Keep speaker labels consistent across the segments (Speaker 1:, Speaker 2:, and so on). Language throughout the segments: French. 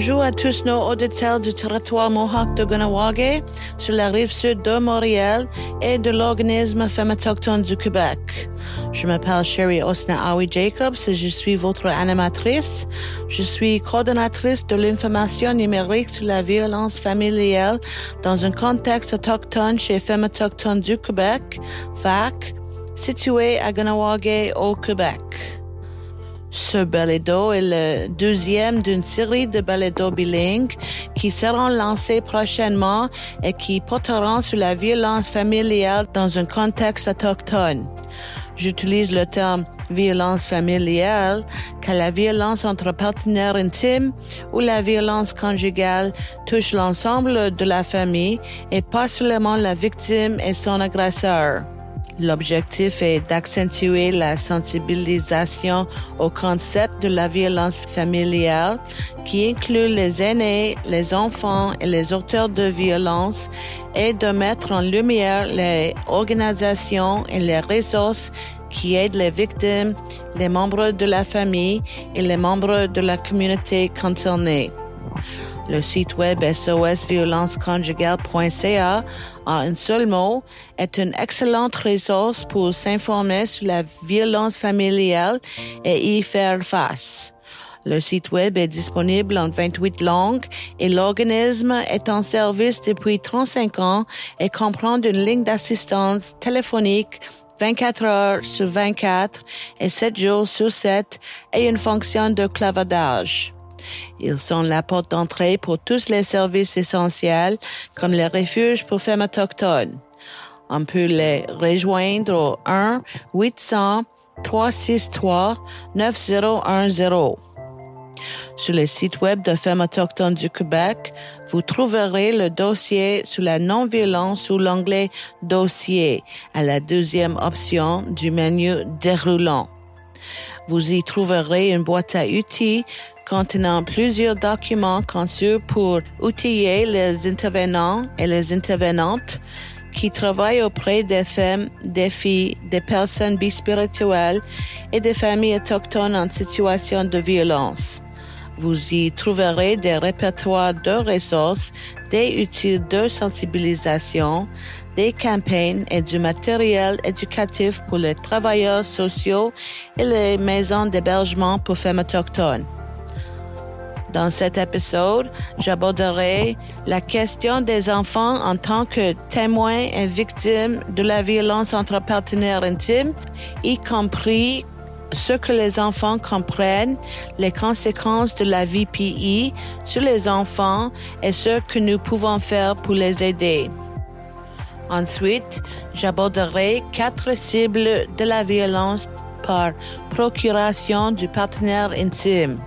Speaker 1: Bonjour à tous nos auditeurs du territoire Mohawk de Ganawagé, sur la rive sud de Montréal et de l'organisme Femmes autochtones du Québec. Je m'appelle Sherry Osna Awi Jacobs et je suis votre animatrice. Je suis coordonnatrice de l'information numérique sur la violence familiale dans un contexte autochtone chez Femmes autochtones du Québec, FAC, situé à Ganawagé au Québec. Ce balado est le deuxième d'une série de balados bilingues qui seront lancés prochainement et qui porteront sur la violence familiale dans un contexte autochtone. J'utilise le terme violence familiale car la violence entre partenaires intimes ou la violence conjugale touche l'ensemble de la famille et pas seulement la victime et son agresseur. L'objectif est d'accentuer la sensibilisation au concept de la violence familiale qui inclut les aînés, les enfants et les auteurs de violence et de mettre en lumière les organisations et les ressources qui aident les victimes, les membres de la famille et les membres de la communauté concernée. Le site web sosviolenceconjugale.ca en un seul mot est une excellente ressource pour s'informer sur la violence familiale et y faire face. Le site web est disponible en 28 langues et l'organisme est en service depuis 35 ans et comprend une ligne d'assistance téléphonique 24 heures sur 24 et 7 jours sur 7 et une fonction de clavardage. Ils sont la porte d'entrée pour tous les services essentiels comme les refuges pour femmes autochtones. On peut les rejoindre au 1 800 363 9010. Sur le site web de Femmes autochtones du Québec, vous trouverez le dossier sur la non-violence sous l'onglet Dossier à la deuxième option du menu déroulant. Vous y trouverez une boîte à outils contenant plusieurs documents conçus pour outiller les intervenants et les intervenantes qui travaillent auprès des femmes, des filles, des personnes bispirituelles et des familles autochtones en situation de violence. Vous y trouverez des répertoires de ressources, des outils de sensibilisation, des campagnes et du matériel éducatif pour les travailleurs sociaux et les maisons d'hébergement pour femmes autochtones. Dans cet épisode, j'aborderai la question des enfants en tant que témoins et victimes de la violence entre partenaires intimes, y compris ce que les enfants comprennent, les conséquences de la VPI sur les enfants et ce que nous pouvons faire pour les aider. Ensuite, j'aborderai quatre cibles de la violence par procuration du partenaire intime.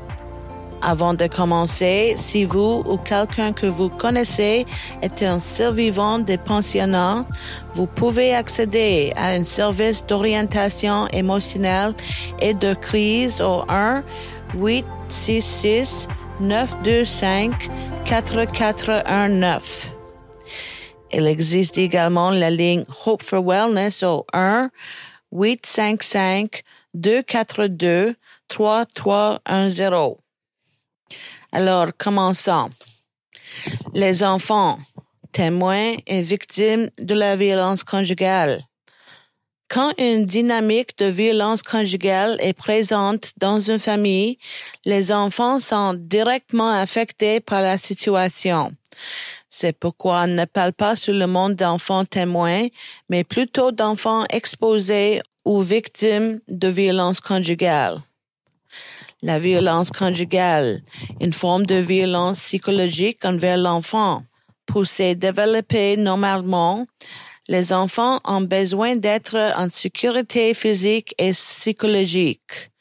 Speaker 1: Avant de commencer, si vous ou quelqu'un que vous connaissez est un survivant des pensionnats, vous pouvez accéder à un service d'orientation émotionnelle et de crise au 1 866 925 4419. Il existe également la ligne Hope for Wellness au 1 855 242 3310. Alors, commençons. Les enfants, témoins et victimes de la violence conjugale. Quand une dynamique de violence conjugale est présente dans une famille, les enfants sont directement affectés par la situation. C'est pourquoi on ne parle pas sur le monde d'enfants témoins, mais plutôt d'enfants exposés ou victimes de violence conjugale la violence conjugale, une forme de violence psychologique envers l'enfant. Pour se développer normalement, les enfants ont besoin d'être en sécurité physique et psychologique.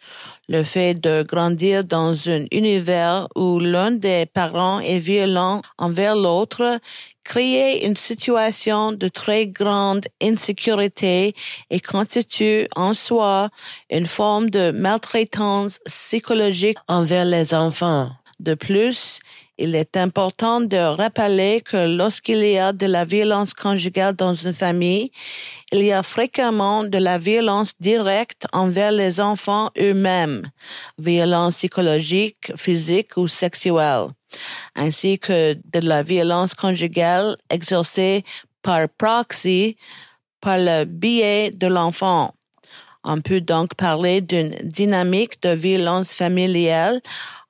Speaker 1: Le fait de grandir dans un univers où l'un des parents est violent envers l'autre créer une situation de très grande insécurité et constitue en soi une forme de maltraitance psychologique envers les enfants. De plus, il est important de rappeler que lorsqu'il y a de la violence conjugale dans une famille, il y a fréquemment de la violence directe envers les enfants eux-mêmes, violence psychologique, physique ou sexuelle, ainsi que de la violence conjugale exercée par proxy par le biais de l'enfant. On peut donc parler d'une dynamique de violence familiale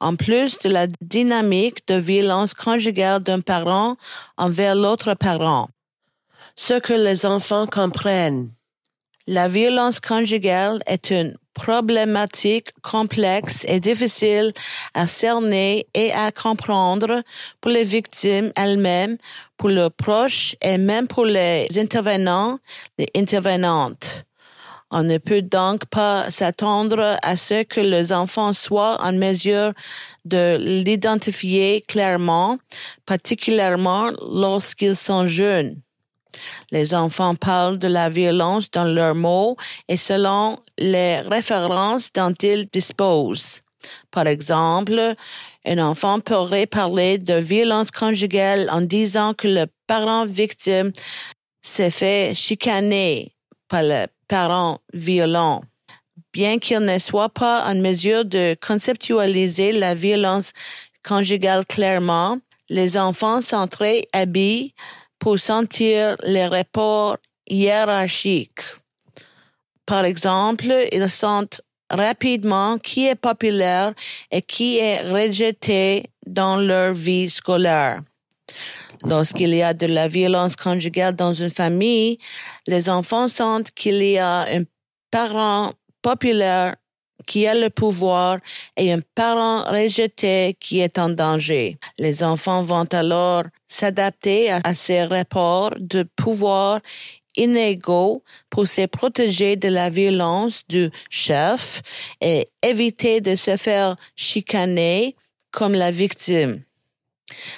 Speaker 1: en plus de la dynamique de violence conjugale d'un parent envers l'autre parent.
Speaker 2: Ce que les enfants comprennent.
Speaker 1: La violence conjugale est une problématique complexe et difficile à cerner et à comprendre pour les victimes elles-mêmes, pour leurs proches et même pour les intervenants, les intervenantes. On ne peut donc pas s'attendre à ce que les enfants soient en mesure de l'identifier clairement, particulièrement lorsqu'ils sont jeunes. Les enfants parlent de la violence dans leurs mots et selon les références dont ils disposent. Par exemple, un enfant pourrait parler de violence conjugale en disant que le parent victime s'est fait chicaner par le parents violents. Bien qu'ils ne soient pas en mesure de conceptualiser la violence conjugale clairement, les enfants sont très habiles pour sentir les rapports hiérarchiques. Par exemple, ils sentent rapidement qui est populaire et qui est rejeté dans leur vie scolaire. Lorsqu'il y a de la violence conjugale dans une famille, les enfants sentent qu'il y a un parent populaire qui a le pouvoir et un parent rejeté qui est en danger. Les enfants vont alors s'adapter à ces rapports de pouvoir inégaux pour se protéger de la violence du chef et éviter de se faire chicaner comme la victime.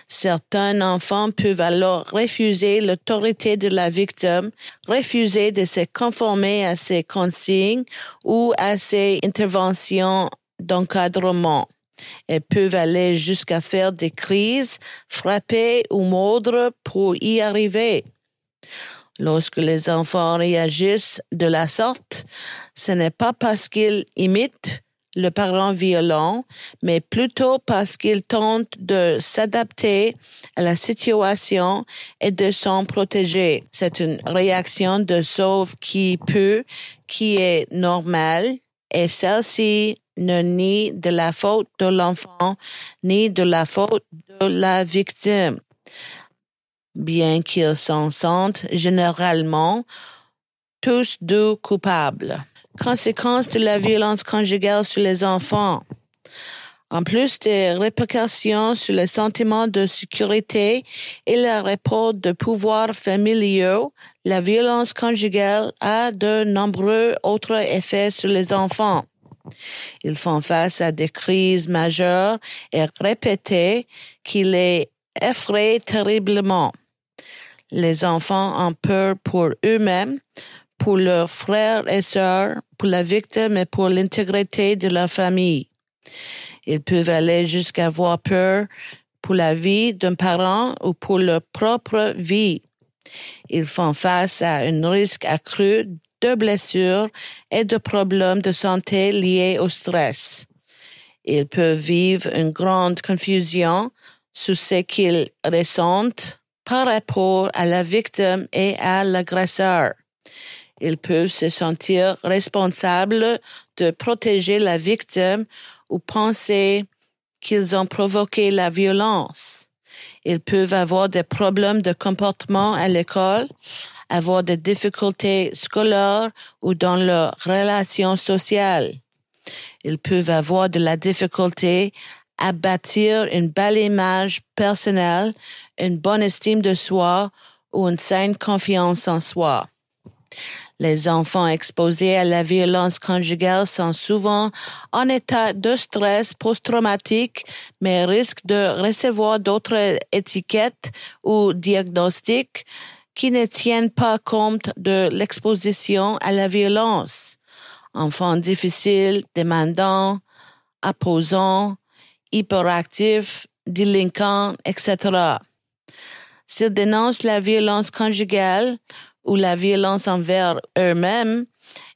Speaker 1: Certains enfants peuvent alors refuser l'autorité de la victime, refuser de se conformer à ses consignes ou à ses interventions d'encadrement et peuvent aller jusqu'à faire des crises, frapper ou mordre pour y arriver. Lorsque les enfants réagissent de la sorte, ce n'est pas parce qu'ils imitent le parent violent, mais plutôt parce qu'il tente de s'adapter à la situation et de s'en protéger. C'est une réaction de sauve qui peut, qui est normale, et celle-ci ne nie de la faute de l'enfant ni de la faute de la victime. Bien qu'ils s'en sentent généralement tous deux coupables conséquences de la violence conjugale sur les enfants. En plus des répercussions sur le sentiment de sécurité et le rapport de pouvoir familiaux, la violence conjugale a de nombreux autres effets sur les enfants. Ils font face à des crises majeures et répétées qui les effraient terriblement. Les enfants ont peur pour eux-mêmes, pour leurs frères et sœurs, pour la victime et pour l'intégrité de la famille. Ils peuvent aller jusqu'à avoir peur pour la vie d'un parent ou pour leur propre vie. Ils font face à un risque accru de blessures et de problèmes de santé liés au stress. Ils peuvent vivre une grande confusion sur ce qu'ils ressentent par rapport à la victime et à l'agresseur. Ils peuvent se sentir responsables de protéger la victime ou penser qu'ils ont provoqué la violence. Ils peuvent avoir des problèmes de comportement à l'école, avoir des difficultés scolaires ou dans leurs relations sociales. Ils peuvent avoir de la difficulté à bâtir une belle image personnelle, une bonne estime de soi ou une saine confiance en soi. Les enfants exposés à la violence conjugale sont souvent en état de stress post-traumatique, mais risquent de recevoir d'autres étiquettes ou diagnostics qui ne tiennent pas compte de l'exposition à la violence. Enfants difficiles, demandants, opposants, hyperactifs, délinquants, etc. S'ils dénoncent la violence conjugale ou la violence envers eux-mêmes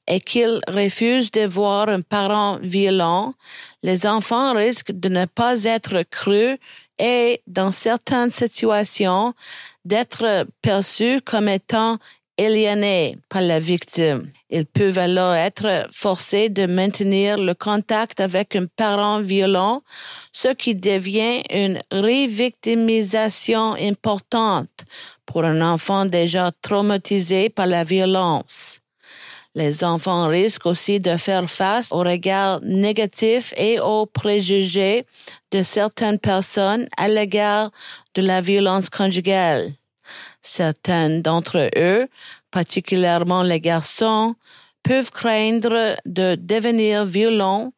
Speaker 1: et qu'ils refusent de voir un parent violent, les enfants risquent de ne pas être crus et, dans certaines situations, d'être perçus comme étant aliénés par la victime. Ils peuvent alors être forcés de maintenir le contact avec un parent violent, ce qui devient une révictimisation importante pour un enfant déjà traumatisé par la violence. Les enfants risquent aussi de faire face aux regards négatifs et aux préjugés de certaines personnes à l'égard de la violence conjugale. Certains d'entre eux, particulièrement les garçons, peuvent craindre de devenir violents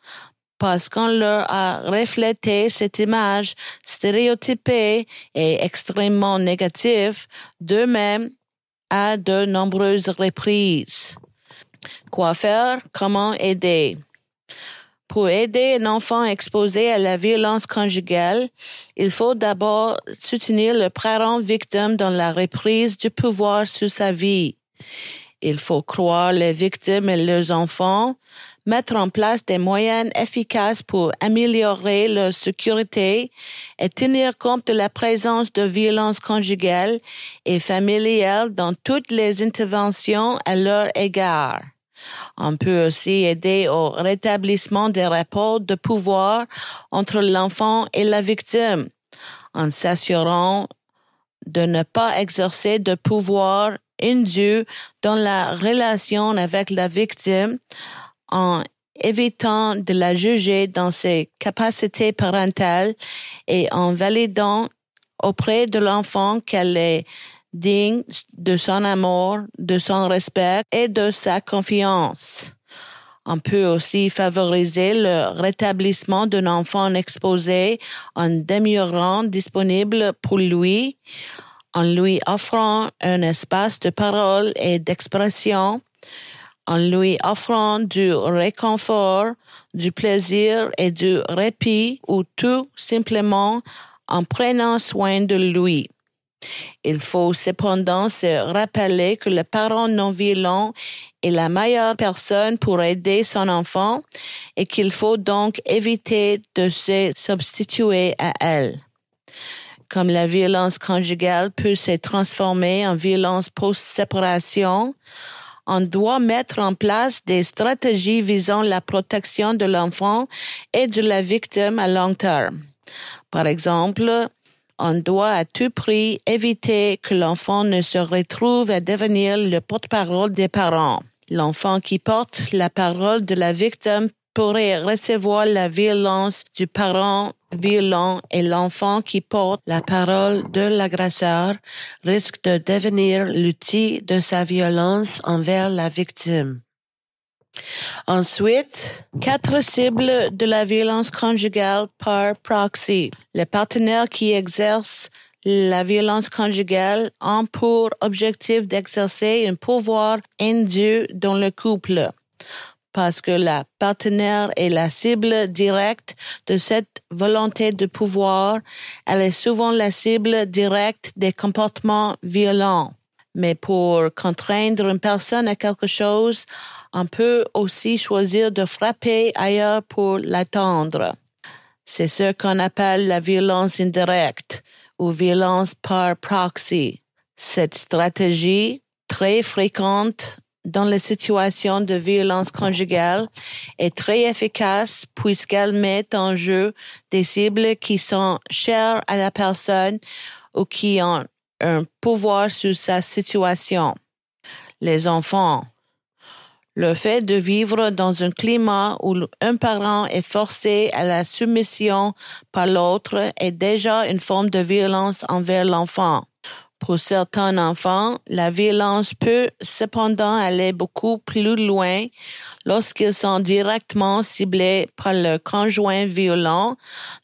Speaker 1: parce qu'on leur a reflété cette image stéréotypée et extrêmement négative d'eux-mêmes à de nombreuses reprises. Quoi faire? Comment aider? Pour aider un enfant exposé à la violence conjugale, il faut d'abord soutenir le parent victime dans la reprise du pouvoir sur sa vie. Il faut croire les victimes et leurs enfants, mettre en place des moyens efficaces pour améliorer leur sécurité et tenir compte de la présence de violences conjugales et familiales dans toutes les interventions à leur égard. On peut aussi aider au rétablissement des rapports de pouvoir entre l'enfant et la victime en s'assurant de ne pas exercer de pouvoir indu dans la relation avec la victime en évitant de la juger dans ses capacités parentales et en validant auprès de l'enfant qu'elle est digne de son amour, de son respect et de sa confiance. On peut aussi favoriser le rétablissement d'un enfant exposé en demeurant disponible pour lui, en lui offrant un espace de parole et d'expression, en lui offrant du réconfort, du plaisir et du répit ou tout simplement en prenant soin de lui. Il faut cependant se rappeler que le parent non violent est la meilleure personne pour aider son enfant et qu'il faut donc éviter de se substituer à elle. Comme la violence conjugale peut se transformer en violence post-séparation, on doit mettre en place des stratégies visant la protection de l'enfant et de la victime à long terme. Par exemple, on doit à tout prix éviter que l'enfant ne se retrouve à devenir le porte-parole des parents. L'enfant qui porte la parole de la victime pourrait recevoir la violence du parent violent et l'enfant qui porte la parole de l'agresseur risque de devenir l'outil de sa violence envers la victime. Ensuite, quatre cibles de la violence conjugale par proxy. Les partenaires qui exercent la violence conjugale ont pour objectif d'exercer un pouvoir indu dans le couple parce que la partenaire est la cible directe de cette volonté de pouvoir, elle est souvent la cible directe des comportements violents. Mais pour contraindre une personne à quelque chose, on peut aussi choisir de frapper ailleurs pour l'attendre. C'est ce qu'on appelle la violence indirecte ou violence par proxy. Cette stratégie, très fréquente dans les situations de violence conjugale, est très efficace puisqu'elle met en jeu des cibles qui sont chères à la personne ou qui ont un pouvoir sur sa situation. Les enfants, le fait de vivre dans un climat où un parent est forcé à la soumission par l'autre est déjà une forme de violence envers l'enfant. Pour certains enfants, la violence peut cependant aller beaucoup plus loin lorsqu'ils sont directement ciblés par le conjoint violent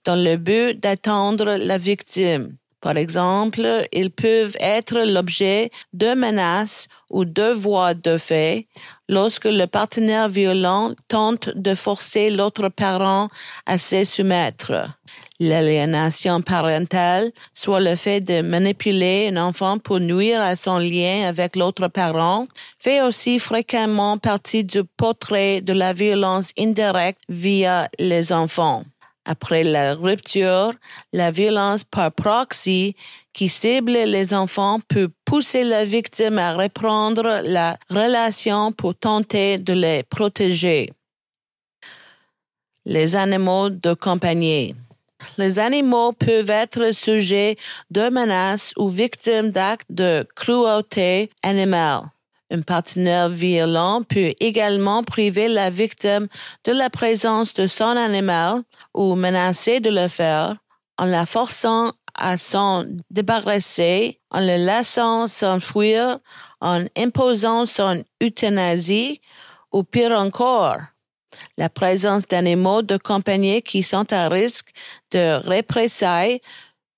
Speaker 1: dans le but d'attendre la victime. Par exemple, ils peuvent être l'objet de menaces ou de voies de fait lorsque le partenaire violent tente de forcer l'autre parent à se soumettre. L'aliénation parentale, soit le fait de manipuler un enfant pour nuire à son lien avec l'autre parent, fait aussi fréquemment partie du portrait de la violence indirecte via les enfants. Après la rupture, la violence par proxy qui cible les enfants peut pousser la victime à reprendre la relation pour tenter de les protéger. Les animaux de compagnie. Les animaux peuvent être sujets de menaces ou victimes d'actes de cruauté animale. Un partenaire violent peut également priver la victime de la présence de son animal ou menacer de le faire en la forçant à s'en débarrasser, en le laissant s'enfuir, en imposant son euthanasie ou pire encore, la présence d'animaux de compagnie qui sont à risque de représailles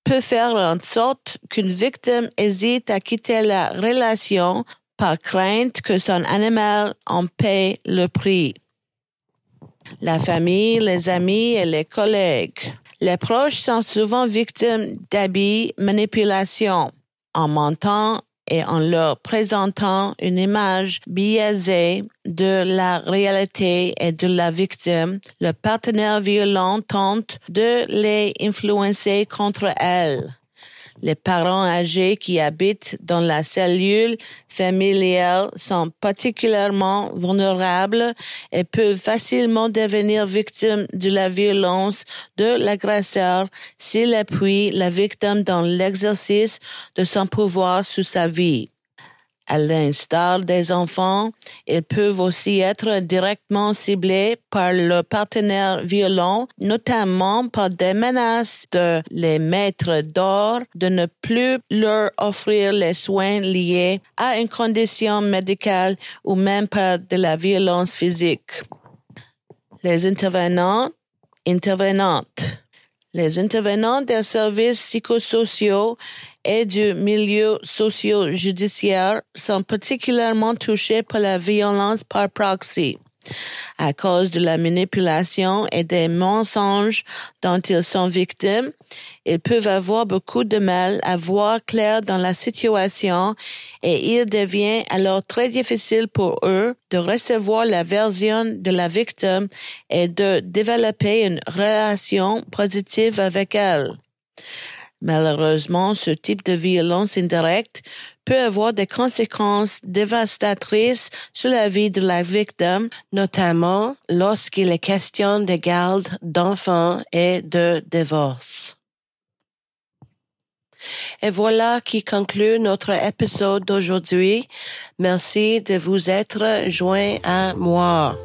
Speaker 1: peut faire en sorte qu'une victime hésite à quitter la relation par crainte que son animal en paie le prix. La famille, les amis et les collègues. Les proches sont souvent victimes d'habits, manipulations. En mentant et en leur présentant une image biaisée de la réalité et de la victime, le partenaire violent tente de les influencer contre elle les parents âgés qui habitent dans la cellule familiale sont particulièrement vulnérables et peuvent facilement devenir victimes de la violence de l'agresseur s'il appuie la victime dans l'exercice de son pouvoir sur sa vie. À l'instar des enfants, ils peuvent aussi être directement ciblés par le partenaire violent, notamment par des menaces de les mettre d'or, de ne plus leur offrir les soins liés à une condition médicale ou même par de la violence physique. Les intervenants, intervenantes. Les intervenants des services psychosociaux et du milieu socio-judiciaire sont particulièrement touchés par la violence par proxy à cause de la manipulation et des mensonges dont ils sont victimes, ils peuvent avoir beaucoup de mal à voir clair dans la situation et il devient alors très difficile pour eux de recevoir la version de la victime et de développer une relation positive avec elle. Malheureusement, ce type de violence indirecte peut avoir des conséquences dévastatrices sur la vie de la victime, notamment lorsqu'il est question de garde d'enfants et de divorce. Et voilà qui conclut notre épisode d'aujourd'hui. Merci de vous être joint à moi.